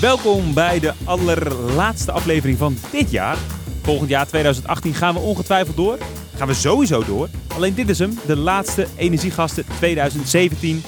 Welkom bij de allerlaatste aflevering van dit jaar. Volgend jaar 2018 gaan we ongetwijfeld door. Gaan we sowieso door. Alleen dit is hem, de laatste Energiegasten 2017.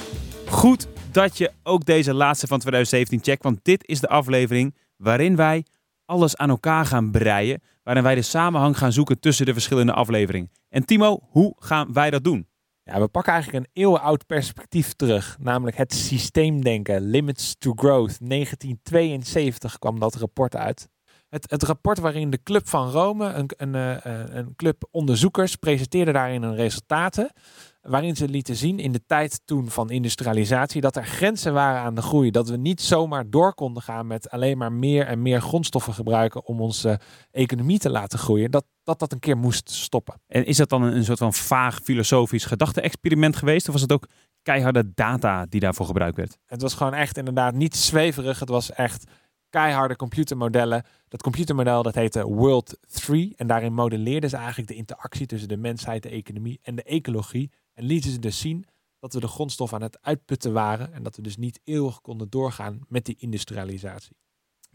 Goed dat je ook deze laatste van 2017 checkt, want dit is de aflevering waarin wij alles aan elkaar gaan breien. Waarin wij de samenhang gaan zoeken tussen de verschillende afleveringen. En Timo, hoe gaan wij dat doen? Ja, we pakken eigenlijk een eeuwenoud perspectief terug, namelijk het systeemdenken, Limits to Growth. 1972 kwam dat rapport uit. Het, het rapport waarin de Club van Rome, een, een, een, een club onderzoekers, presenteerde daarin hun resultaten. Waarin ze lieten zien in de tijd toen van industrialisatie dat er grenzen waren aan de groei. Dat we niet zomaar door konden gaan met alleen maar meer en meer grondstoffen gebruiken om onze economie te laten groeien. Dat dat, dat een keer moest stoppen. En is dat dan een, een soort van vaag filosofisch gedachte-experiment geweest? Of was het ook keiharde data die daarvoor gebruikt werd? Het was gewoon echt inderdaad niet zweverig. Het was echt keiharde computermodellen. Dat computermodel dat heette World 3. En daarin modelleerden ze eigenlijk de interactie tussen de mensheid, de economie en de ecologie. En lieten ze dus zien dat we de grondstof aan het uitputten waren. En dat we dus niet eeuwig konden doorgaan met die industrialisatie.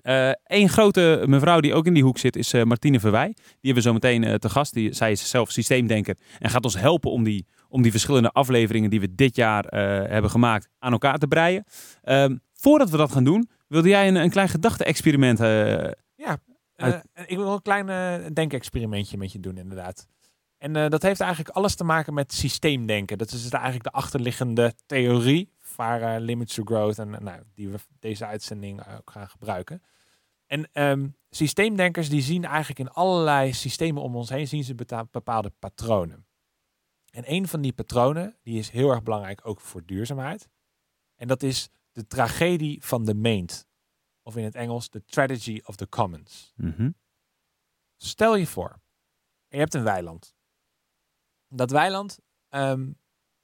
Een eh, grote mevrouw die ook in die hoek zit is uh, Martine Verwij. Die hebben we zo meteen uh, te gast. Die, zij is zelf systeemdenker en gaat ons helpen om die, om die verschillende afleveringen die we dit jaar hebben gemaakt aan elkaar te breien. Ehm, voordat we dat gaan doen, wilde jij een, een klein gedachte-experiment Ja, ik wil een klein denkexperimentje met je doen inderdaad. En dat heeft eigenlijk alles te maken met systeemdenken. Dat is dus eigenlijk de achterliggende theorie waar Limits to Growth en nou, die we deze uitzending ook gaan gebruiken. En ehm, systeemdenkers die zien eigenlijk in allerlei systemen om ons heen zien ze bepaalde patronen. En een van die patronen die is heel erg belangrijk ook voor duurzaamheid. En dat is de tragedie van de meent. Of in het Engels de tragedy of the commons. Mhm. Stel je voor, je hebt een weiland. Dat weiland um,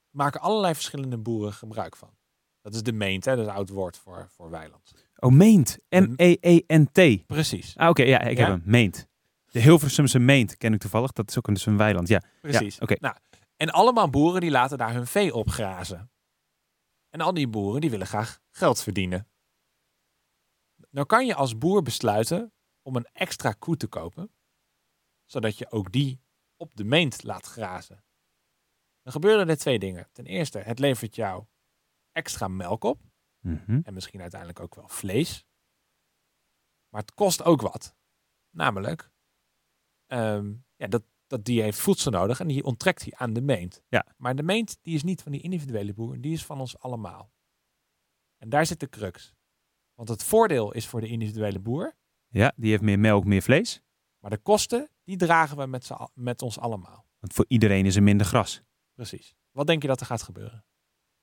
maken allerlei verschillende boeren gebruik van. Dat is de meent, hè? dat is een oud woord voor, voor weiland. Oh, meent. M-E-E-N-T. Precies. Ah, oké, ja, ik heb hem. Meent. De Hilversumse meent ken ik toevallig. Dat is ook een, dus een weiland, ja. Precies. Ja, oké. Nou, en allemaal boeren die laten daar hun vee op grazen. En al die boeren die willen graag geld verdienen. Nou kan je als boer besluiten om een extra koe te kopen, zodat je ook die op de meent laat grazen. Dan gebeuren er twee dingen. Ten eerste, het levert jou extra melk op. Mhm. En misschien uiteindelijk ook wel vlees. Maar het kost ook wat. Namelijk, ehm, ja, dat, dat die heeft voedsel nodig en die onttrekt hij aan de meent. Ja. Maar de meent die is niet van die individuele boer, die is van ons allemaal. En daar zit de crux. Want het voordeel is voor de individuele boer. Ja, die heeft meer melk, meer vlees. Maar de kosten, die dragen we met, met ons allemaal. Want voor iedereen is er minder gras. Precies. Wat denk je dat er gaat gebeuren?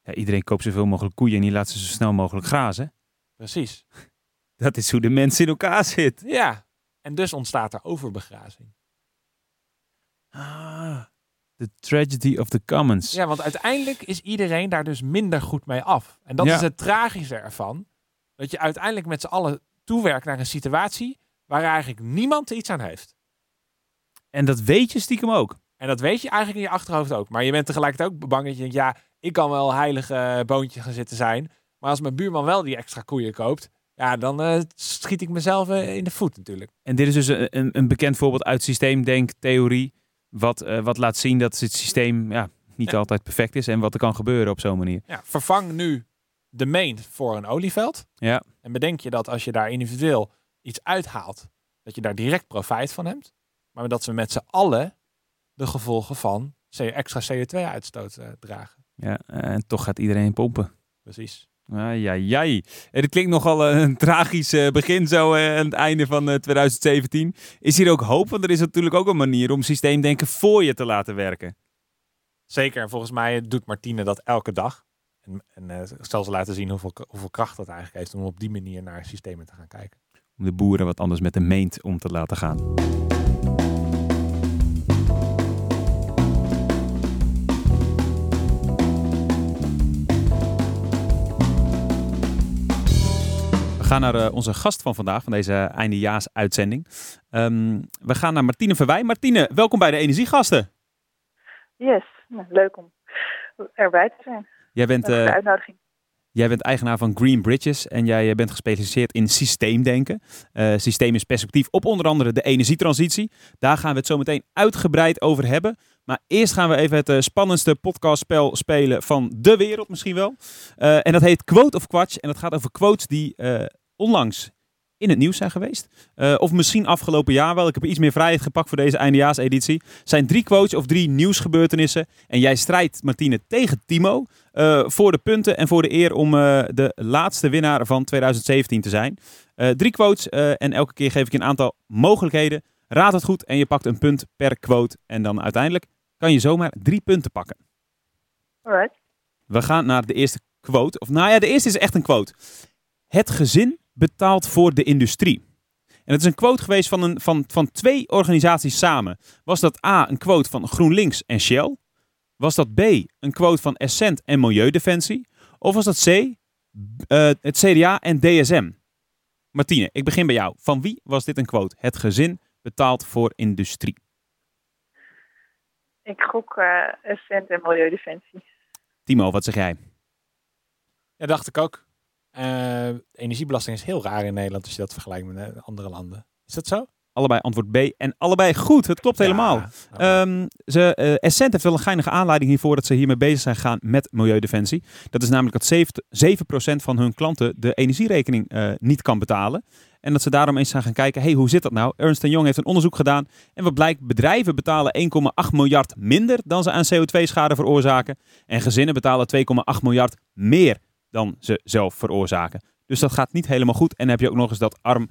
Ja, iedereen koopt zoveel mogelijk koeien en die laat ze zo snel mogelijk grazen. Precies. Dat is hoe de mens in elkaar zit. Ja. En dus ontstaat er overbegrazing. Ah, the tragedy of the commons. Ja, want uiteindelijk is iedereen daar dus minder goed mee af. En dat Ja. is het tragische ervan. Dat je uiteindelijk met z'n allen toewerkt naar een situatie waar eigenlijk niemand iets aan heeft. En dat weet je stiekem ook. En dat weet je eigenlijk in je achterhoofd ook. Maar je bent tegelijkertijd ook bang dat je denkt, ja, ik kan wel heilige eh, boontje gaan zitten zijn. Maar als mijn buurman wel die extra koeien koopt, ja, dan eh, schiet ik mezelf eh, in de voet natuurlijk. En dit is dus een, een, bekend voorbeeld uit systeemdenktheorie. Wat, wat laat zien dat het systeem ja, niet Ja. altijd perfect is. En wat er kan gebeuren op zo'n manier. Ja, vervang nu de main voor een olieveld. Ja. En bedenk je dat als je daar individueel iets uithaalt, dat je daar direct profijt van hebt. Maar dat we met z'n allen de gevolgen van extra CO2-uitstoot eh, dragen. ja en toch gaat iedereen pompen. Precies. Ai, ai. En dit klinkt nogal eh, een tragisch eh, begin zo aan het einde van eh, 2017. Is hier ook hoop? Want er is natuurlijk ook een manier om systeemdenken voor je te laten werken. Zeker. En volgens mij doet Martine dat elke dag. En, en zal ze laten zien hoeveel, hoeveel kracht dat eigenlijk heeft om op die manier naar systemen te gaan kijken. Om de boeren wat anders met de meent om te laten gaan. We gaan naar eh, onze gast van vandaag, van deze eindejaarsuitzending. Ehm we gaan naar Martine Verwij. Martine, welkom bij de Energiegasten. Yes, nou, leuk om erbij te zijn. Jij bent, de eh, uitnodiging. Jij bent eigenaar van Green Bridges en jij bent gespecialiseerd in systeemdenken. Uh, systeem is perspectief op onder andere de energietransitie. Daar gaan we het zo meteen uitgebreid over hebben. Maar eerst gaan we even het uh, spannendste podcastspel spelen van de wereld misschien wel. En dat heet Quote of Quatsch. En dat gaat over quotes die onlangs in het nieuws zijn geweest. Uh, of misschien afgelopen jaar wel. Ik heb iets meer vrijheid gepakt voor deze eindejaarseditie. zijn drie quotes of drie nieuwsgebeurtenissen. En jij strijdt, Martine, tegen Timo. Uh, voor de punten en voor de eer om uh, de laatste winnaar van 2017 te zijn. drie quotes en elke keer geef ik je een aantal mogelijkheden. Raad het goed en je pakt een punt per quote. En dan uiteindelijk kan je zomaar drie punten pakken. Alright. We gaan naar de eerste quote. Of nou ja, de eerste is echt een quote. Het gezin betaalt voor de industrie. En het is een quote geweest van, een, van, van twee organisaties samen. Was dat A, een quote van GroenLinks en Shell? Was dat B, een quote van Essent en Milieudefensie? Of was dat C, uh, het CDA en DSM? Martine, ik begin bij jou. Van wie was dit een quote? Het gezin betaalt voor industrie. Ik gok uh, Essent en Milieudefensie. Timo, wat zeg jij? Ja, dacht ik ook. Uh, energiebelasting is heel raar in Nederland als je dat vergelijkt met eh, andere landen. Is dat zo? Allebei antwoord B en allebei goed. Het klopt helemaal. Um, ze, uh, Essent heeft wel een geinige aanleiding hiervoor dat ze hiermee bezig zijn gegaan met Milieudefensie. Dat is namelijk dat 7%, 7% van hun klanten de energierekening uh, niet kan betalen. En dat ze daarom eens zijn gaan kijken, hey, hoe zit dat nou? Ernst Young heeft een onderzoek gedaan en wat blijkt, bedrijven betalen 1,8 miljard minder dan ze aan CO2-schade veroorzaken. En gezinnen betalen 2,8 miljard meer dan ze zelf veroorzaken. Dus dat gaat niet helemaal goed. En dan heb je ook nog eens dat arm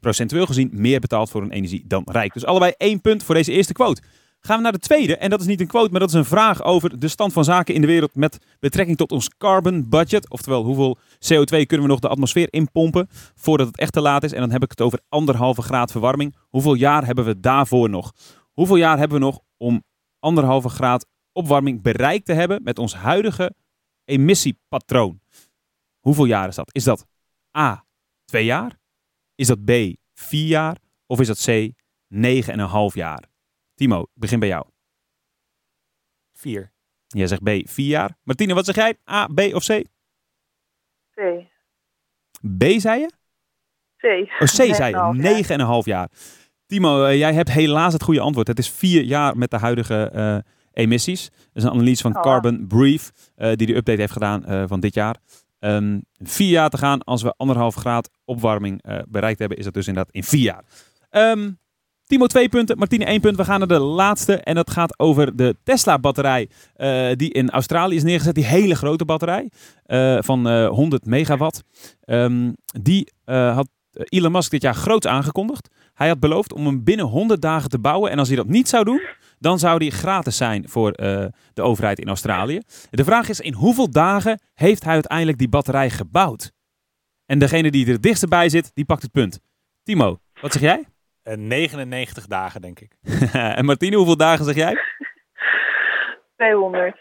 procentueel gezien meer betaalt voor een energie dan rijk. Dus allebei één punt voor deze eerste quote. Gaan we naar de tweede. En dat is niet een quote, maar dat is een vraag over de stand van zaken in de wereld met betrekking tot ons carbon budget. Oftewel, hoeveel CO2 kunnen we nog de atmosfeer inpompen voordat het echt te laat is. En dan heb ik het over anderhalve graad verwarming. Hoeveel jaar hebben we daarvoor nog? Hoeveel jaar hebben we nog om anderhalve graad opwarming bereikt te hebben met ons huidige emissiepatroon? Hoeveel jaar is dat? Is dat A, twee jaar? Is dat B, vier jaar? Of is dat C, negen en een half jaar? Timo, ik begin bij jou. Vier. Jij zegt B, vier jaar. Martine, wat zeg jij? A, B of C? C. B, zei je? C. Oh, C zei je. Negen en een half jaar. Timo, uh, jij hebt helaas het goede antwoord. Het is vier jaar met de huidige uh, emissies. Dat is een analyse van oh. Carbon Brief, uh, die de update heeft gedaan van dit jaar. Um, vier jaar te gaan. Als we anderhalf graad opwarming uh, bereikt hebben, is dat dus inderdaad in vier jaar. Um, Timo twee punten, Martine één punt. We gaan naar de laatste en dat gaat over de Tesla-batterij uh, die in Australië is neergezet. Die hele grote batterij uh, van 100 megawatt. Um, die had Elon Musk dit jaar groot aangekondigd. Hij had beloofd om hem binnen 100 dagen te bouwen. En als hij dat niet zou doen, dan zou die gratis zijn voor uh, de overheid in Australië. De vraag is, in hoeveel dagen heeft hij uiteindelijk die batterij gebouwd? En degene die er het dichtst bij zit, die pakt het punt. Timo, wat zeg jij? Uh, 99 dagen, denk ik. en Martine, hoeveel dagen zeg jij? 200.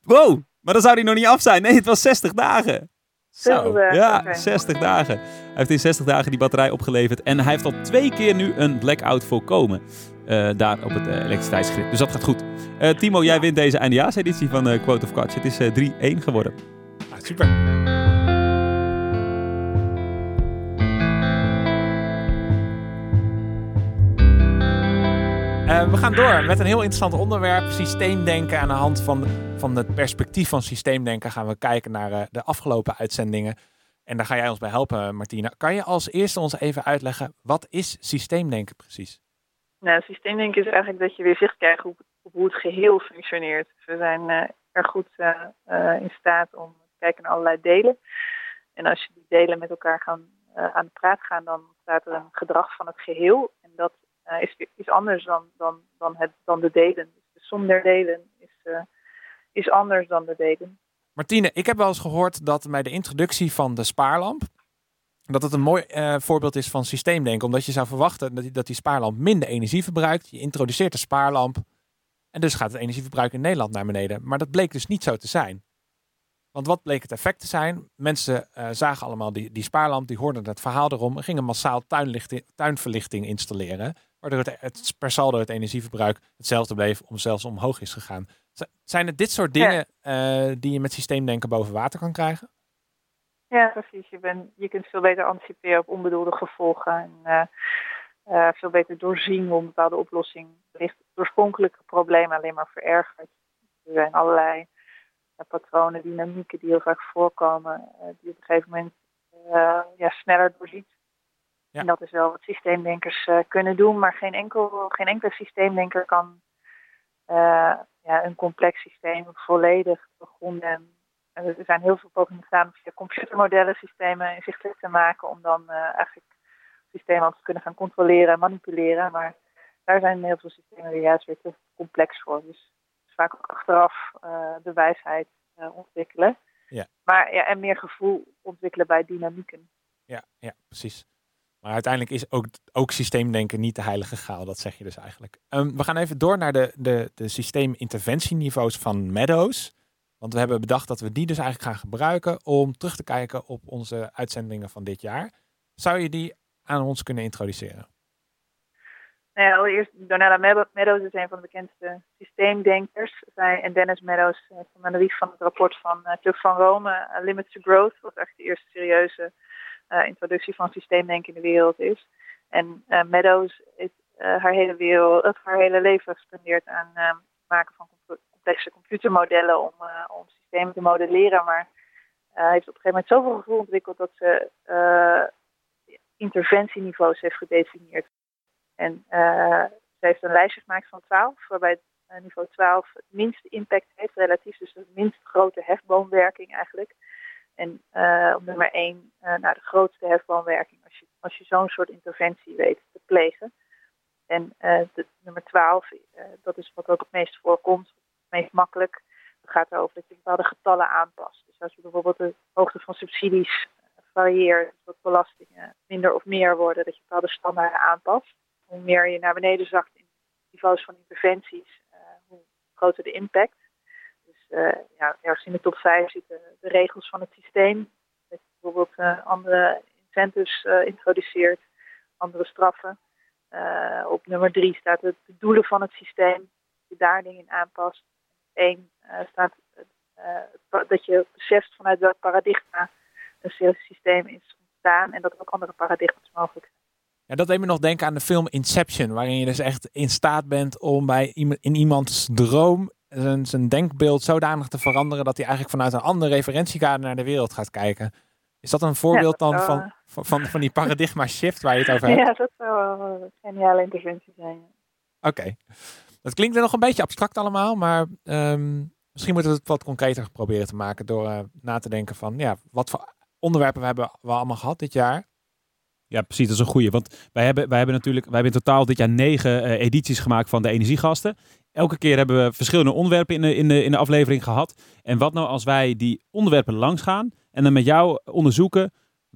Wow, maar dan zou die nog niet af zijn. Nee, het was 60 dagen. Zo, ja, 60 dagen. Hij heeft in 60 dagen die batterij opgeleverd. En hij heeft al twee keer nu een blackout voorkomen. Uh, daar op het uh, elektriciteitsgrid. Dus dat gaat goed. Uh, Timo, jij wint deze eindejaarseditie van Quote of Quatsch. Het is 3-1 geworden. Ah, super. We gaan door met een heel interessant onderwerp. Systeemdenken aan de hand van, van het perspectief van systeemdenken gaan we kijken naar de afgelopen uitzendingen. En daar ga jij ons bij helpen, Martina. Kan je als eerste ons even uitleggen, wat is systeemdenken precies? Nou, systeemdenken is eigenlijk dat je weer zicht krijgt op, hoe het geheel functioneert. We zijn uh, erg goed in staat om te kijken naar allerlei delen. En als je die delen met elkaar gaan, aan de praat gaan, dan ontstaat er een gedrag van het geheel. En dat is, is anders dan, dan, dan, het, dan de delen. De som der delen is, is anders dan de delen. Martine, ik heb wel eens gehoord dat bij de introductie van de spaarlamp, dat het een mooi uh, voorbeeld is van systeemdenken. Omdat je zou verwachten dat die, dat die spaarlamp minder energie verbruikt. Je introduceert de spaarlamp. En dus gaat het energieverbruik in Nederland naar beneden. Maar dat bleek dus niet zo te zijn. Want wat bleek het effect te zijn? Mensen zagen allemaal die, die spaarlamp, die hoorden het verhaal erom. En gingen massaal tuinverlichting installeren. Waardoor het, het, per saldo het energieverbruik hetzelfde bleef, om zelfs omhoog is gegaan. Zijn het dit soort dingen ja. uh, die je met systeemdenken boven water kan krijgen? Ja, precies. Je, bent, je kunt veel beter anticiperen op onbedoelde gevolgen. En uh, veel beter doorzien hoe een bepaalde oplossing ligt. Oorspronkelijke problemen alleen maar verergert. Er zijn allerlei patronen, dynamieken die heel vaak voorkomen, die op een gegeven moment ja, sneller doorziet. Ja. En dat is wel wat systeemdenkers kunnen doen, maar geen, enkel, geen enkele systeemdenker kan ja, een complex systeem volledig begonnen. En er zijn heel veel pogingen gedaan om via computermodellen systemen inzichtelijk te maken, om dan uh, eigenlijk systemen te kunnen gaan controleren en manipuleren. Maar daar zijn heel veel systemen weer juist weer te complex voor. Dus, vaak ook achteraf de wijsheid ontwikkelen. Ja. Maar, ja, en meer gevoel ontwikkelen bij dynamieken. Ja, ja precies. Maar uiteindelijk is ook, ook systeemdenken niet de heilige graal, dat zeg je dus eigenlijk. Um, we gaan even door naar de, de, de systeeminterventieniveaus van Meadows. Want we hebben bedacht dat we die dus eigenlijk gaan gebruiken om terug te kijken op onze uitzendingen van dit jaar. Zou je die aan ons kunnen introduceren? Nou allereerst, Donella Meadows is een van de bekendste systeemdenkers. Zij en Dennis Meadows uh, van de van het rapport van Club van Rome, uh, Limits to Growth, wat echt de eerste serieuze introductie van systeemdenken in de wereld is. En uh, Meadows heeft uh, haar, hele wereld, haar hele leven gespendeerd aan het maken van complexe computermodellen om, om systemen te modelleren. Maar heeft op een gegeven moment zoveel gevoel ontwikkeld dat ze interventieniveaus heeft gedefinieerd. En ze heeft een lijstje gemaakt van 12, waarbij niveau 12 het minste impact heeft relatief, dus de minst grote hefboomwerking eigenlijk. En uh, op nummer één, uh, nou, de grootste hefboomwerking, als je, als je zo'n soort interventie weet te plegen. En de, nummer twaalf, dat is wat ook het meest voorkomt, het meest makkelijk. Het gaat erover dat je bepaalde getallen aanpast. Dus als je bijvoorbeeld de hoogte van subsidies varieert, dat belastingen minder of meer worden, dat je bepaalde standaarden aanpast. Hoe meer je naar beneden zakt in niveaus van interventies, hoe groter de impact. Uh, ja, ergens in de top 5 zitten de regels van het systeem. Dat je bijvoorbeeld uh, andere incentives uh, introduceert, andere straffen. op nummer 3 staat het de doelen van het systeem, dat je daar dingen in aanpast. Eén staat dat je beseft vanuit welk paradigma een systeem is ontstaan en dat ook andere paradigma's mogelijk zijn. Ja, dat deed me nog denken aan de film Inception, waarin je dus echt in staat bent om bij in iemands droom zijn, zijn denkbeeld zodanig te veranderen dat hij eigenlijk vanuit een andere referentiekader naar de wereld gaat kijken. Is dat een voorbeeld dan van, van, van, die paradigma shift waar je het over hebt? Ja, dat zou een geniale interventie zijn. Oké. Dat klinkt er nog een beetje abstract allemaal, maar um, misschien moeten we het wat concreter proberen te maken door uh, na te denken van ja, wat voor onderwerpen we hebben we allemaal gehad dit jaar. Ja, precies. Dat is een goede. Want wij hebben, wij hebben natuurlijk, wij hebben in totaal dit jaar negen uh, edities gemaakt van de energiegasten. Elke keer hebben we verschillende onderwerpen in de, in, de, in de aflevering gehad. En wat nou als wij die onderwerpen langs gaan en dan met jou onderzoeken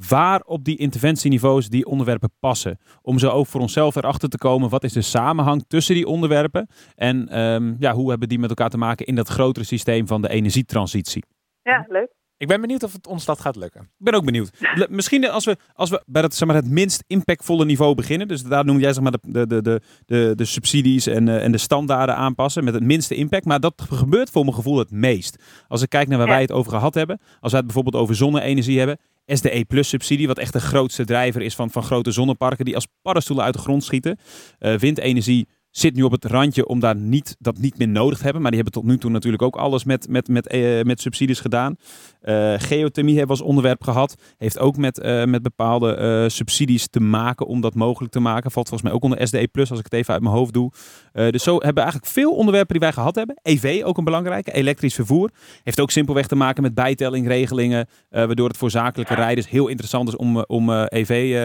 waar op die interventieniveaus die onderwerpen passen. Om zo ook voor onszelf erachter te komen, wat is de samenhang tussen die onderwerpen en um, ja, hoe hebben die met elkaar te maken in dat grotere systeem van de energietransitie. Ja, leuk. Ik ben benieuwd of het ons dat gaat lukken. Ik ben ook benieuwd. Misschien als we, als we bij het, zeg maar, het minst impactvolle niveau beginnen. Dus daar noem jij zeg maar, de, de, de, de, de subsidies en, uh, en de standaarden aanpassen met het minste impact. Maar dat gebeurt voor mijn gevoel het meest. Als ik kijk naar waar wij het over gehad hebben. Als wij het bijvoorbeeld over zonne-energie hebben. SDE Plus subsidie, wat echt de grootste drijver is van, van grote zonneparken die als paddenstoelen uit de grond schieten. Uh, windenergie zit nu op het randje om daar niet, dat niet meer nodig te hebben. Maar die hebben tot nu toe natuurlijk ook alles met, met, met, uh, met subsidies gedaan. Uh, geothermie hebben we als onderwerp gehad. Heeft ook met, uh, met bepaalde subsidies te maken om dat mogelijk te maken. Valt volgens mij ook onder SDE als ik het even uit mijn hoofd doe. dus zo hebben we eigenlijk veel onderwerpen die wij gehad hebben. EV ook een belangrijke. Elektrisch vervoer. Heeft ook simpelweg te maken met bijtellingregelingen. waardoor het voor zakelijke rijders heel interessant is om, om EV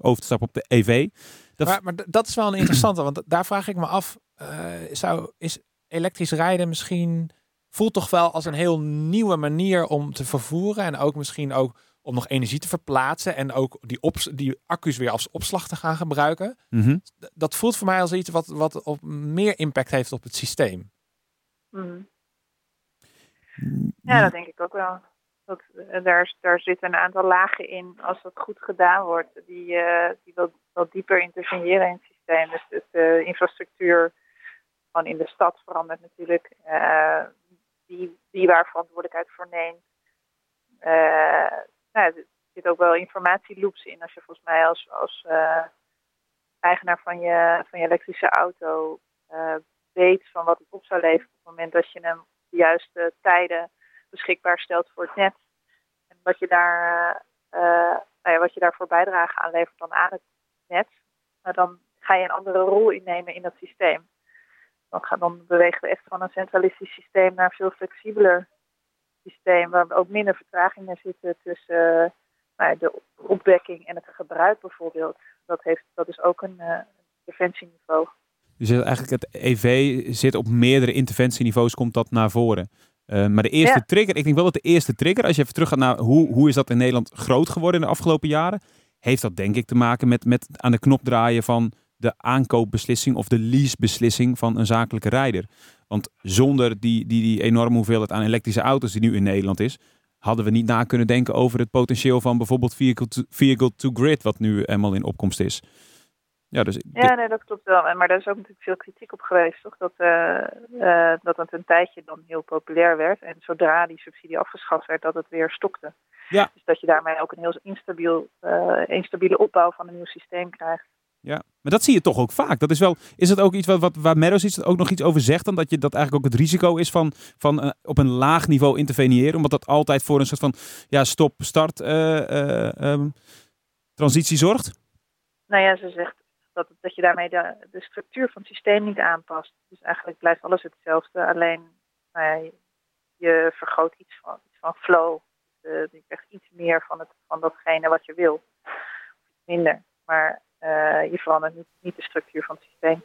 over te stappen op de EV. Dat... Maar, maar, dat is wel een interessante, want daar vraag ik me af, uh, zou, is elektrisch rijden misschien, voelt toch wel als een heel nieuwe manier om te vervoeren en ook misschien ook om nog energie te verplaatsen en ook die, op, die accu's weer als opslag te gaan gebruiken. Mm -hmm. Dat voelt voor mij als iets wat, wat op meer impact heeft op het systeem. Mm. Ja, dat denk ik ook wel. Dat, eh, daar, daar zitten een aantal lagen in, als dat goed gedaan wordt, die, uh, die wel, wel dieper interveneren in het systeem. Dus, dus de infrastructuur van in de stad verandert natuurlijk, uh, die, die waar verantwoordelijkheid voor neemt. nou, er zit ook wel informatieloops in. Als je volgens mij als, als eigenaar van je, van je elektrische auto weet van wat het op zou leveren op het moment dat je hem de juiste tijden beschikbaar stelt voor het net. En wat je, daar, uh, nou ja, wat je daarvoor bijdrage aanlevert dan aan het net. Maar dan ga je een andere rol innemen in dat systeem. Dan, gaan, dan bewegen we echt van een centralistisch systeem naar een veel flexibeler systeem. Waar ook minder vertragingen zitten tussen uh, de opwekking en het gebruik bijvoorbeeld. Dat, heeft, dat is ook een uh, defensieniveau. Dus eigenlijk het EV zit op meerdere interventieniveaus, komt dat naar voren. Uh, maar de eerste trigger, ik denk wel dat de eerste trigger, als je even terug gaat naar hoe, hoe is dat in Nederland groot geworden in de afgelopen jaren, heeft dat denk ik te maken met, met aan de knop draaien van de aankoopbeslissing of de leasebeslissing van een zakelijke rijder. Want zonder die, die, die enorme hoeveelheid aan elektrische auto's die nu in Nederland is, hadden we niet na kunnen denken over het potentieel van bijvoorbeeld vehicle to, vehicle to grid, wat nu eenmaal in opkomst is. Ja, dus ja nee, dat klopt wel. Maar daar is ook natuurlijk veel kritiek op geweest, toch? Dat, uh, uh, dat het een tijdje dan heel populair werd. En zodra die subsidie afgeschaft werd, dat het weer stokte. Ja. Dus dat je daarmee ook een heel instabiel, uh, instabiele opbouw van een nieuw systeem krijgt. Ja, maar dat zie je toch ook vaak. Dat is wel, is dat ook iets wat, wat waar Meadows iets, ook nog iets over zegt? Dan dat je dat eigenlijk ook het risico is van, van op een laag niveau interveneren, omdat dat altijd voor een soort van ja, stop-start um, transitie zorgt? Nou ja, ze zegt dat, dat je daarmee de, de structuur van het systeem niet aanpast. Dus eigenlijk blijft alles hetzelfde, alleen nou ja, je vergroot iets van, iets van flow. Uh, je krijgt iets meer van, het, van datgene wat je wil. Minder. Maar uh, je verandert niet, de structuur van het systeem.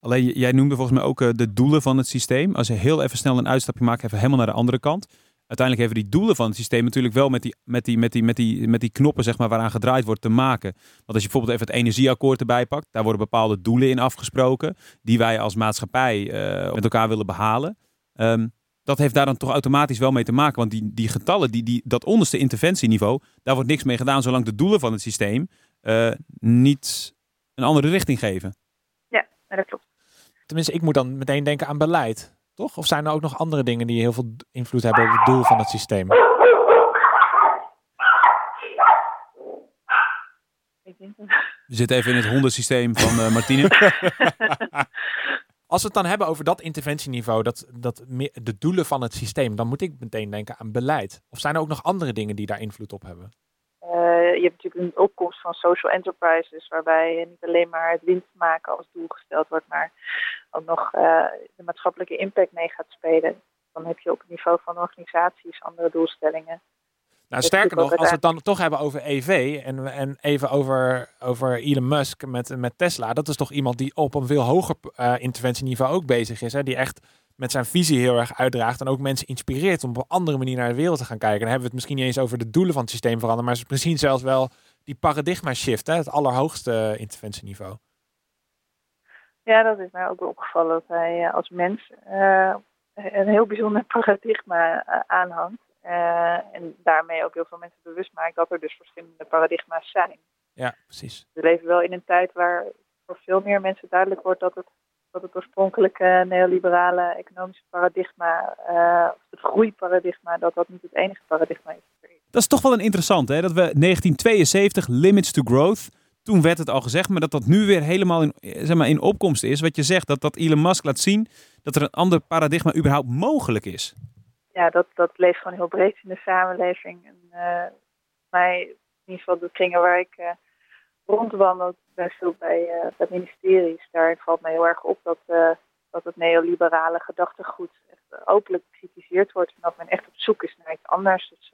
Alleen jij noemde volgens mij ook uh, de doelen van het systeem. Als je heel even snel een uitstapje maakt, even helemaal naar de andere kant uiteindelijk hebben die doelen van het systeem natuurlijk wel met die, met die, met die, met die, met die knoppen zeg maar, waaraan gedraaid wordt te maken. Want als je bijvoorbeeld even het energieakkoord erbij pakt, daar worden bepaalde doelen in afgesproken die wij als maatschappij met elkaar willen behalen. Um, dat heeft daar dan toch automatisch wel mee te maken. Want die, die getallen, die, die, dat onderste interventieniveau, daar wordt niks mee gedaan zolang de doelen van het systeem uh, niet een andere richting geven. Ja, dat klopt. Tenminste, ik moet dan meteen denken aan beleid. Toch? Of zijn er ook nog andere dingen die heel veel invloed hebben op het doel van het systeem? We zitten even in het hondensysteem van uh, Martine. Als we het dan hebben over dat interventieniveau, dat, dat, de doelen van het systeem, dan moet ik meteen denken aan beleid. Of zijn er ook nog andere dingen die daar invloed op hebben? Uh, je hebt natuurlijk een opkomst van social enterprises, waarbij niet alleen maar het winst maken als doel gesteld wordt, maar ook nog uh, de maatschappelijke impact mee gaat spelen. Dan heb je op het niveau van organisaties andere doelstellingen. Nou, sterker nog, als we het dan toch hebben over EV en, en even over, over Elon Musk met, met Tesla, dat is toch iemand die op een veel hoger uh, interventieniveau ook bezig is. Hè? Die echt met zijn visie heel erg uitdraagt en ook mensen inspireert om op een andere manier naar de wereld te gaan kijken. Dan hebben we het misschien niet eens over de doelen van het systeem veranderen, maar misschien zelfs wel die paradigma shift, hè? het allerhoogste interventieniveau. Ja, dat is mij ook wel opgevallen dat hij eh, als mens uh, een heel bijzonder paradigma uh, aanhangt. en daarmee ook heel veel mensen bewust maakt dat er dus verschillende paradigma's zijn. Ja, precies. We leven wel in een tijd waar voor veel meer mensen duidelijk wordt dat het, dat het oorspronkelijke neoliberale economische paradigma, of het groeiparadigma, dat dat niet het enige paradigma is. Dat is toch wel een interessant, hè? Dat we 1972 Limits to Growth toen werd het al gezegd, maar dat dat nu weer helemaal in, zeg maar, in opkomst is. Wat je zegt, dat, dat Elon Musk laat zien dat er een ander paradigma überhaupt mogelijk is. Ja, dat, dat leeft gewoon heel breed in de samenleving. En uh, mij, in ieder geval de kringen waar ik uh, rondwandel, ben veel bij, uh, bij ministeries. Daar valt mij heel erg op dat, dat het neoliberale gedachtegoed echt openlijk bekritiseerd wordt. En dat men echt op zoek is naar iets anders. Dus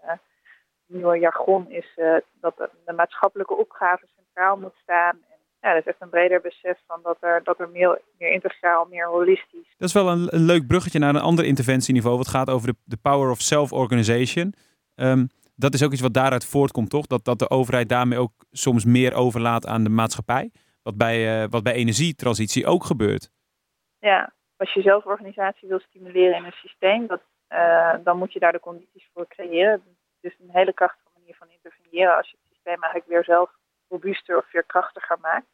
nieuwe jargon is dat de, maatschappelijke opgaven centraal moet staan. Ja, dat is echt een breder besef van dat er, dat er meer, meer integraal, meer holistisch. Dat is wel een, een leuk bruggetje naar een ander interventieniveau. Wat gaat over de, de power of self-organization. Um, dat is ook iets wat daaruit voortkomt, toch? Dat, dat de overheid daarmee ook soms meer overlaat aan de maatschappij. Wat bij, uh, wat bij energietransitie ook gebeurt. Ja, als je zelforganisatie wil stimuleren in een systeem, dat, uh, dan moet je daar de condities voor creëren. Dus een hele krachtige manier van interveneren als je het systeem eigenlijk weer zelf robuuster of veerkrachtiger maakt.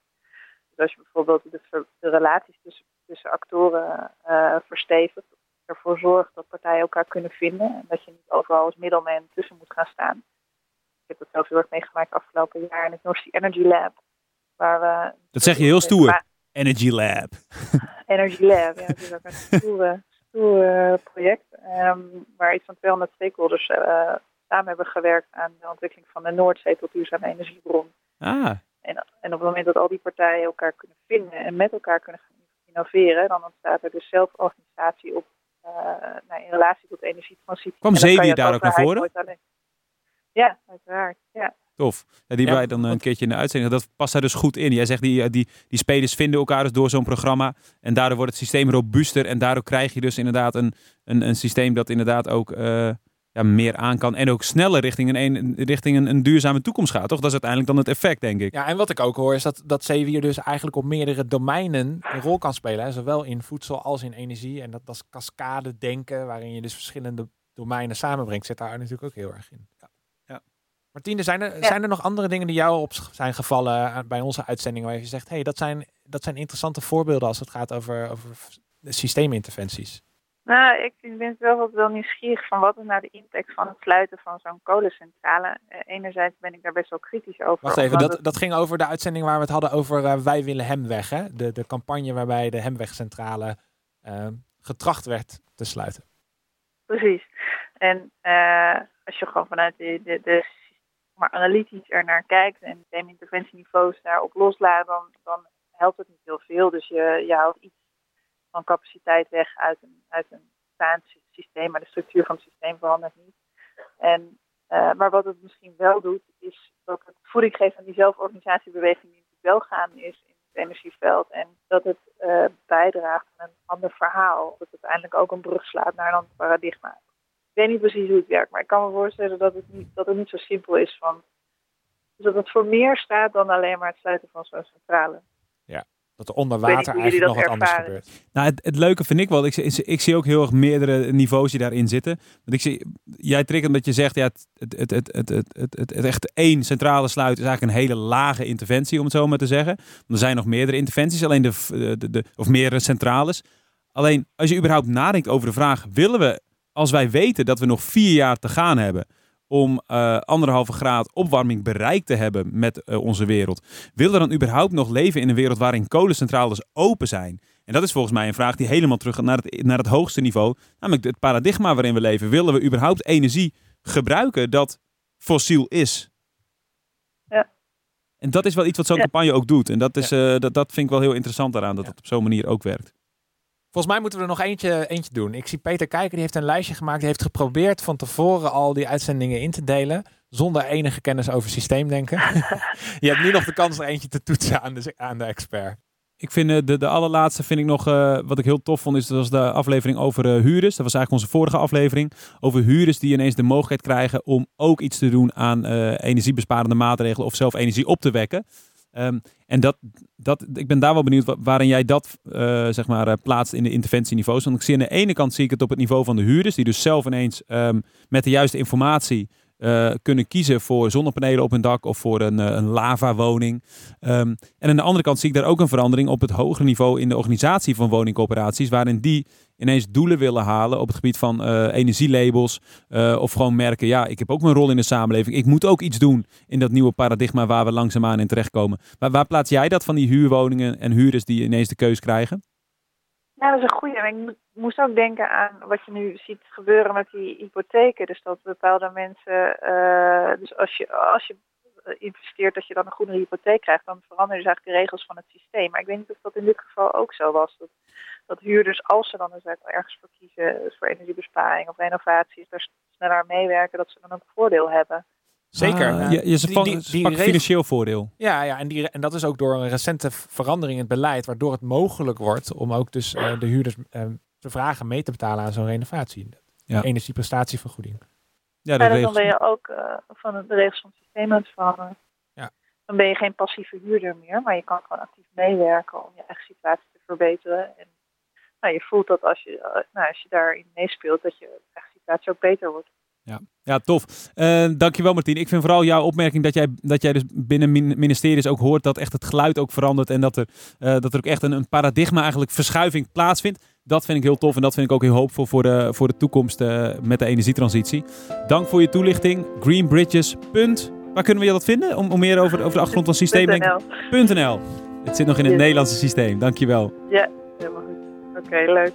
Dus als je bijvoorbeeld de, de relaties tussen, tussen actoren uh, verstevigt, ervoor zorgt dat partijen elkaar kunnen vinden en dat je niet overal als middelman tussen moet gaan staan. heb dat zelf heel erg meegemaakt afgelopen jaar in het North Sea Energy Lab. Waar we, dat zeg je heel stoer. Energy Lab. Energy Lab, ja. Dat is ook een stoere, stoere project. Um, waar iets van 200 stakeholders uh, samen hebben gewerkt aan de ontwikkeling van de Noordzee tot duurzame energiebron. Ah. En, en op het moment dat al die partijen elkaar kunnen vinden en met elkaar kunnen gaan innoveren, dan ontstaat er dus zelforganisatie op uh, nou, in relatie tot energietransitie. Kwam Zeewier daar ook naar voren? Ja, uiteraard. Ja. Tof. Ja, die ja, wij dan een keertje in de uitzending. Dat past daar dus goed in. Jij zegt die, eh, die, die spelers vinden elkaar dus door zo'n programma. En daardoor wordt het systeem robuuster. En daardoor krijg je dus inderdaad een, een, een systeem dat inderdaad ook uh, ja, meer aan kan. En ook sneller richting, een, richting een, een, duurzame toekomst gaat. Toch? Dat is uiteindelijk dan het effect, denk ik. Ja, en wat ik ook hoor is dat, dat Zeewier dus eigenlijk op meerdere domeinen een rol kan spelen. Hè? Zowel in voedsel als in energie. En dat, dat is cascade denken, waarin je dus verschillende domeinen samenbrengt. Zit daar natuurlijk ook heel erg in. Ja. Martine, zijn er, zijn er nog andere dingen die jou op zijn gevallen bij onze uitzendingen waar je zegt, hey, dat zijn, dat zijn interessante voorbeelden als het gaat over, over systeeminterventies? Nou, ik ben wel wat wel nieuwsgierig van wat is nou de impact van het sluiten van zo'n kolencentrale. Uh, enerzijds ben ik daar best wel kritisch over. Wacht even, dat, dat ging over de uitzending waar we het hadden over uh, Wij willen hem weg. Hè? De, de campagne waarbij de Hemwegcentrale uh, getracht werd te sluiten. Precies. En als je gewoon vanuit de, de, de maar analytisch er naar kijkt en interventieniveaus daarop loslaat, dan, dan helpt het niet heel veel. Dus je, je haalt iets van capaciteit weg uit een, uit een bestaand systeem, maar de structuur van het systeem verandert niet. En, uh, maar wat het misschien wel doet, is dat het voeding geeft aan die zelforganisatiebeweging die wel gaande is in het energieveld. En dat het uh, bijdraagt aan een ander verhaal. Dat het uiteindelijk ook een brug slaat naar een ander paradigma. Ik weet niet precies hoe het werkt, maar ik kan me voorstellen dat het niet, dat het niet zo simpel is van. Dat het voor meer staat dan alleen maar het sluiten van zo'n centrale. Dat er onder water eigenlijk nog wat anders gebeurt. Nou, het, het, leuke vind ik wel, ik, ik, ik, zie ook heel erg meerdere niveaus die daarin zitten. Want ik zie, jij triggert omdat je zegt, ja, het, het, het, het, het, het, het, echt één centrale sluit is eigenlijk een hele lage interventie, om het zo maar te zeggen. Er zijn nog meerdere interventies, alleen de, de, de, of meerdere centrales. Alleen als je überhaupt nadenkt over de vraag, willen we, als wij weten dat we nog vier jaar te gaan hebben, om uh, anderhalve graad opwarming bereikt te hebben met uh, onze wereld, willen we dan überhaupt nog leven in een wereld waarin kolencentrales open zijn? En dat is volgens mij een vraag die helemaal terug gaat naar het, naar het hoogste niveau, namelijk het paradigma waarin we leven. Willen we überhaupt energie gebruiken dat fossiel is? Ja. En dat is wel iets wat zo'n ja. campagne ook doet. En dat, is, uh, dat, dat vind ik wel heel interessant daaraan, dat ja. het op zo'n manier ook werkt. Volgens mij moeten we er nog eentje, eentje doen. Ik zie Peter kijken, die heeft een lijstje gemaakt. Die heeft geprobeerd van tevoren al die uitzendingen in te delen. Zonder enige kennis over systeemdenken. je hebt nu nog de kans er eentje te toetsen aan de, aan de expert. Ik vind de, de allerlaatste vind ik nog, uh, wat ik heel tof vond, is dat was de aflevering over uh, huurders. Dat was eigenlijk onze vorige aflevering. Over huurders die ineens de mogelijkheid krijgen om ook iets te doen aan uh, energiebesparende maatregelen of zelf energie op te wekken. Um, en dat, dat, ik ben daar wel benieuwd waarin jij dat uh, zeg maar, uh, plaatst in de interventieniveaus. Want ik zie aan de ene kant zie ik het op het niveau van de huurders, die dus zelf ineens um, met de juiste informatie uh, kunnen kiezen voor zonnepanelen op hun dak of voor een, een lava-woning. Um, en aan de andere kant zie ik daar ook een verandering op het hogere niveau in de organisatie van woningcoöperaties, waarin die ineens doelen willen halen op het gebied van uh, energielabels. Uh, of gewoon merken, ja, ik heb ook mijn rol in de samenleving. Ik moet ook iets doen in dat nieuwe paradigma waar we langzaamaan in terechtkomen. Maar waar plaats jij dat van die huurwoningen en huurders die ineens de keus krijgen? Ja, dat is een goede. Ik moest ook denken aan wat je nu ziet gebeuren met die hypotheken. Dus dat bepaalde mensen, uh, dus als je, als je investeert, dat je dan een goede hypotheek krijgt, dan veranderen dus eigenlijk de regels van het systeem. Maar ik weet niet of dat in dit geval ook zo was. Dat, dat huurders, als ze dan dus ergens voor kiezen, dus voor energiebesparing of renovaties, daar sneller meewerken, dat ze dan een voordeel hebben. Zeker. Ah, je, je, ze die, die, die financieel voordeel. Ja, ja en, die, en dat is ook door een recente verandering in het beleid, waardoor het mogelijk wordt om ook dus uh, de huurders uh, te vragen mee te betalen aan zo'n renovatie. Ja. Energieprestatievergoeding. Ja, ja dan ben je ook uh, van de regels van het systeem aan het veranderen. Ja. Dan ben je geen passieve huurder meer, maar je kan gewoon actief meewerken om je eigen situatie te verbeteren. En nou, je voelt dat als je, nou, als je daarin meespeelt, dat je eigen situatie ook beter wordt. Ja, ja tof. Uh, dankjewel Martien. Ik vind vooral jouw opmerking dat jij, dat jij dus binnen ministeries ook hoort dat echt het geluid ook verandert en dat er, dat er ook echt een, een paradigma eigenlijk verschuiving plaatsvindt. Dat vind ik heel tof en dat vind ik ook heel hoopvol voor de, voor de toekomst uh, met de energietransitie. Dank voor je toelichting. Greenbridges. Waar kunnen we je dat vinden? Om, om meer over, over de achtergrond van systeemdenken? Het zit nog in het Nederlandse systeem. Dankjewel. Ja, helemaal goed. Oké, leuk.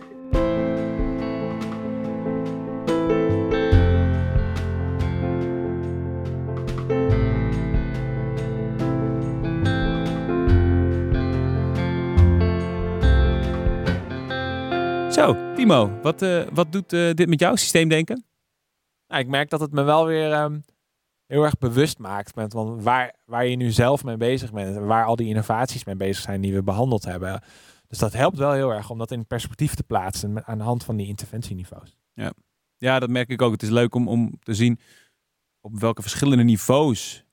Timo, wat, uh, wat doet uh, dit met jouw systeemdenken? Nou, ik merk dat het me wel weer um, heel erg bewust maakt met want waar, waar je nu zelf mee bezig bent. Waar al die innovaties mee bezig zijn die we behandeld hebben. Dus dat helpt wel heel erg om dat in perspectief te plaatsen aan de hand van die interventieniveaus. Ja, ja dat merk ik ook. Het is leuk om, om te zien op welke verschillende niveaus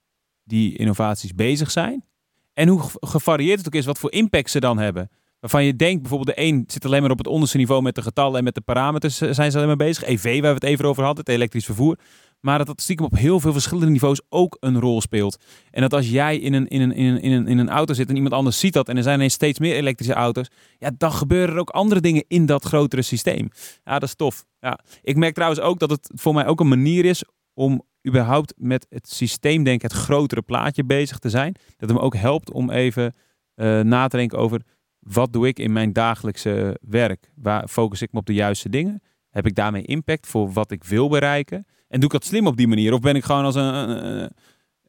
die innovaties bezig zijn. En hoe gevarieerd het ook is, wat voor impact ze dan hebben. Waarvan je denkt, bijvoorbeeld de een zit alleen maar op het onderste niveau met de getallen en met de parameters eh, zijn ze alleen maar bezig. EV, waar we het even over hadden, het elektrisch vervoer. Maar dat dat stiekem op heel veel verschillende niveaus ook een rol speelt. En dat als jij in een, in een, in een, in een, in een auto zit en iemand anders ziet dat en er zijn ineens steeds meer elektrische auto's. Ja, dan gebeuren er ook andere dingen in dat grotere systeem. Ja, dat is tof. Ja. Ik merk trouwens ook dat het voor mij ook een manier is om überhaupt met het systeemdenken, het grotere plaatje bezig te zijn. Dat het me ook helpt om even uh, na te denken over wat doe ik in mijn dagelijkse werk? Waar focus ik me op de juiste dingen? Heb ik daarmee impact voor wat ik wil bereiken? En doe ik dat slim op die manier? Of ben ik gewoon als een, een,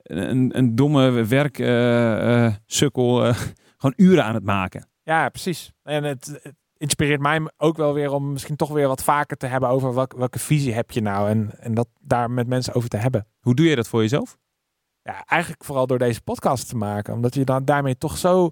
een, een domme werksukkel uh, uh, gewoon uren aan het maken? Ja, precies. En het, het, inspireert mij ook wel weer om misschien toch weer wat vaker te hebben over welke, welke visie heb je nou? En, en dat daar met mensen over te hebben. Hoe doe je dat voor jezelf? Ja, eigenlijk vooral door deze podcast te maken. Omdat je dan daarmee toch zo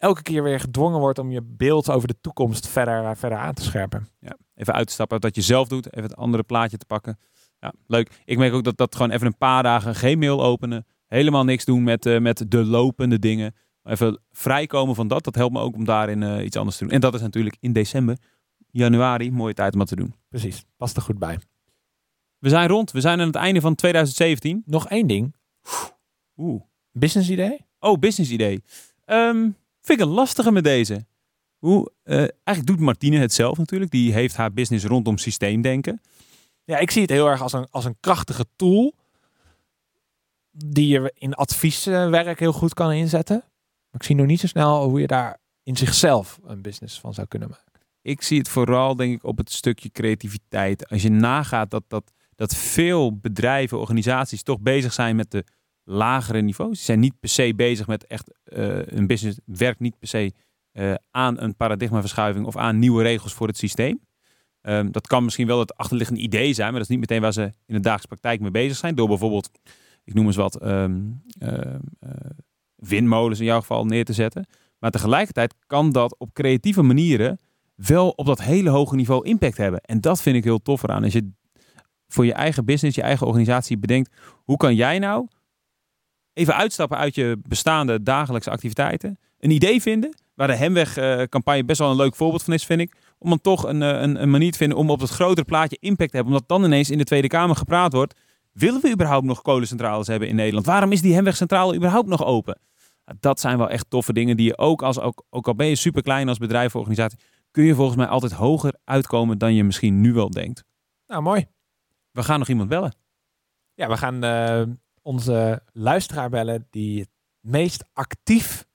elke keer weer gedwongen wordt om je beeld over de toekomst verder, eh, verder aan te scherpen. Ja, even uitstappen uit wat je zelf doet, even het andere plaatje te pakken. Ja, leuk. Ik merk ook dat dat gewoon even een paar dagen geen mail openen, helemaal niks doen met, uh, met de lopende dingen. Even vrijkomen van dat, dat helpt me ook om daarin uh, iets anders te doen. En dat is natuurlijk in december, januari, mooie tijd om dat te doen. Precies, past er goed bij. We zijn rond, we zijn aan het einde van 2017. Nog één ding. Oeh. Business idee? Oh, business idee. Um, Vind ik een lastige met deze. Hoe, uh, eigenlijk doet Martine het zelf natuurlijk. Die heeft haar business rondom systeemdenken. Ja, ik zie het heel erg als een, als een krachtige tool. Die je in advieswerk heel goed kan inzetten. Maar ik zie nog niet zo snel hoe je daar in zichzelf een business van zou kunnen maken. Ik zie het vooral denk ik op het stukje creativiteit. Als je nagaat dat, dat, dat veel bedrijven, organisaties toch bezig zijn met de lagere niveaus. Ze zijn niet per se bezig met echt een business werkt niet per se uh, aan een paradigmaverschuiving of aan nieuwe regels voor het systeem. Um, dat kan misschien wel het achterliggende idee zijn, maar dat is niet meteen waar ze in de dagelijkse praktijk mee bezig zijn. Door bijvoorbeeld, ik noem eens wat, um, uh, windmolens in jouw geval neer te zetten. Maar tegelijkertijd kan dat op creatieve manieren wel op dat hele hoge niveau impact hebben. En dat vind ik heel tof eraan. Als je voor je eigen business, je eigen organisatie bedenkt, hoe kan jij nou even uitstappen uit je bestaande dagelijkse activiteiten. Een idee vinden, waar de Hemweg-campagne best wel een leuk voorbeeld van is, vind ik. Om dan toch een, eh, een, een manier te vinden om op het grotere plaatje impact te hebben. Omdat dan ineens in de Tweede Kamer gepraat wordt. Willen we überhaupt nog kolencentrales hebben in Nederland? Waarom is die Hemwegcentrale überhaupt nog open? Dat zijn wel echt toffe dingen die je ook als, ook, ook al ben je super klein als bedrijf of organisatie, kun je volgens mij altijd hoger uitkomen dan je misschien nu wel denkt. Nou, mooi. We gaan nog iemand bellen. Ja, we gaan uh, onze luisteraar bellen die het meest actief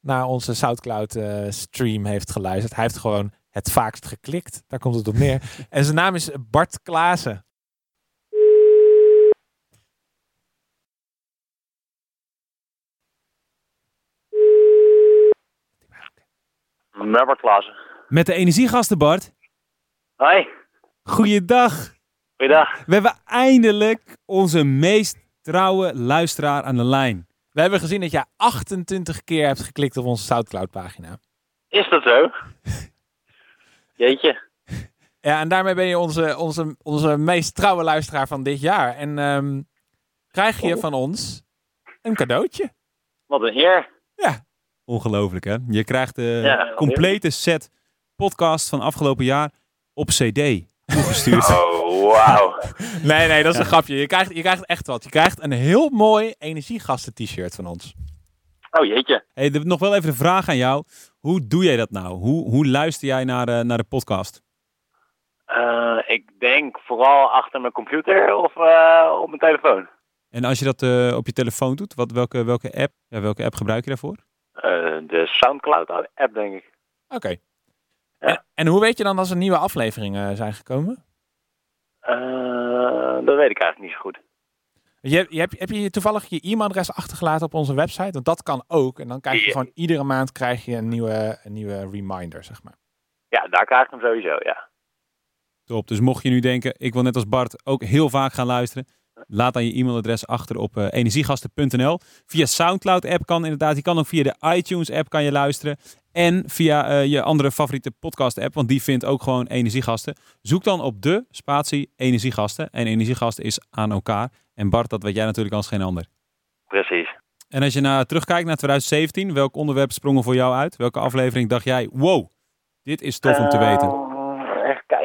naar onze SoundCloud uh, stream heeft geluisterd. Hij heeft gewoon het vaakst geklikt. Daar komt het op neer. en zijn naam is Bart Klaassen. Met Bart Klaassen. Met de energiegasten, Bart. Hoi. Goeiedag. Goeiedag. We hebben eindelijk onze meest trouwe luisteraar aan de lijn. We hebben gezien dat jij 28 keer hebt geklikt op onze SoundCloud pagina. Is dat zo? Jeetje. Ja, en daarmee ben je onze, onze, onze meest trouwe luisteraar van dit jaar. En um, krijg je oh. van ons een cadeautje. Wat een eer. Ja. Ongelooflijk hè? Je krijgt de ja, complete set podcast van afgelopen jaar op cd toegestuurd. Oh, wauw. nee, nee, dat is een grapje. Je krijgt, je krijgt echt wat. Je krijgt een heel mooi energiegasten t-shirt van ons. Oh jeetje. Hey, nog wel even de vraag aan jou. Hoe doe jij dat nou? Hoe, hoe luister jij naar, eh, naar de podcast? Eh, ik denk vooral achter mijn computer of eh, op mijn telefoon. En als je dat op je telefoon doet, wat, welke, welke, app, ja, welke app gebruik je daarvoor? De Soundcloud app, denk ik. Oké. Ja. En, hoe weet je dan als er nieuwe afleveringen zijn gekomen? Eh, dat weet ik eigenlijk niet zo goed. Je, je, heb, heb je toevallig je e-mailadres achtergelaten op onze website? Want dat kan ook. En dan krijg je Ja. gewoon iedere maand krijg je een nieuwe, een nieuwe reminder, zeg maar. Ja, daar krijg ik hem sowieso, ja. Top. Dus mocht je nu denken, ik wil net als Bart ook heel vaak gaan luisteren. Laat dan je e-mailadres achter op eh, energiegasten.nl. Via Soundcloud-app kan inderdaad. Je kan ook via de iTunes-app kan je luisteren. En via eh, je andere favoriete podcast-app, want die vindt ook gewoon Energiegasten. Zoek dan op de spatie Energiegasten. En Energiegasten is aan elkaar. En Bart, dat weet jij natuurlijk als geen ander. Precies. En als je naar, terugkijkt naar 2017, welk onderwerp sprong er voor jou uit? Welke aflevering dacht jij, wow, dit is tof om te weten?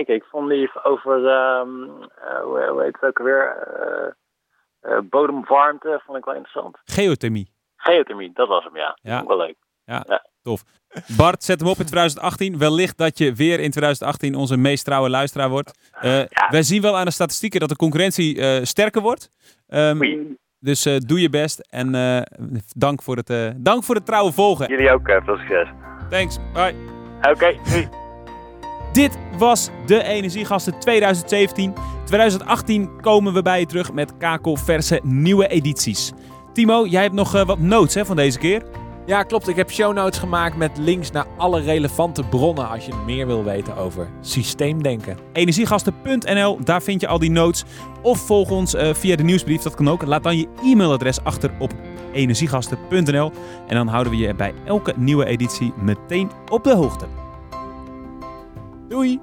Kijken, ik vond die over, ehm, eh, hoe, hoe heet het ook alweer? Eh, eh, bodemwarmte vond ik wel interessant. Geothermie. Geothermie, dat was hem, ja. Ja. Vond ik wel leuk. Bart, zet hem op in 2018. Wellicht dat je weer in 2018 onze meest trouwe luisteraar wordt. Eh, Wij zien wel aan de statistieken dat de concurrentie eh, sterker wordt. Ehm, dus eh, doe je best en eh, dank, voor het, eh, dank voor het trouwe volgen. Jullie ook, eh, veel succes. Thanks, bye. Oké, doei. Dit was de Energiegasten 2017. 2018 komen we bij je terug met kakelverse nieuwe edities. Timo, jij hebt nog eh, wat notes hè, van deze keer. Ja, klopt. Ik heb show notes gemaakt met links naar alle relevante bronnen als je meer wil weten over systeemdenken. Energiegasten.nl, daar vind je al die notes. Of volg ons eh, via de nieuwsbrief, dat kan ook. Laat dan je e-mailadres achter op energiegasten.nl. En dan houden we je bij elke nieuwe editie meteen op de hoogte. Doei!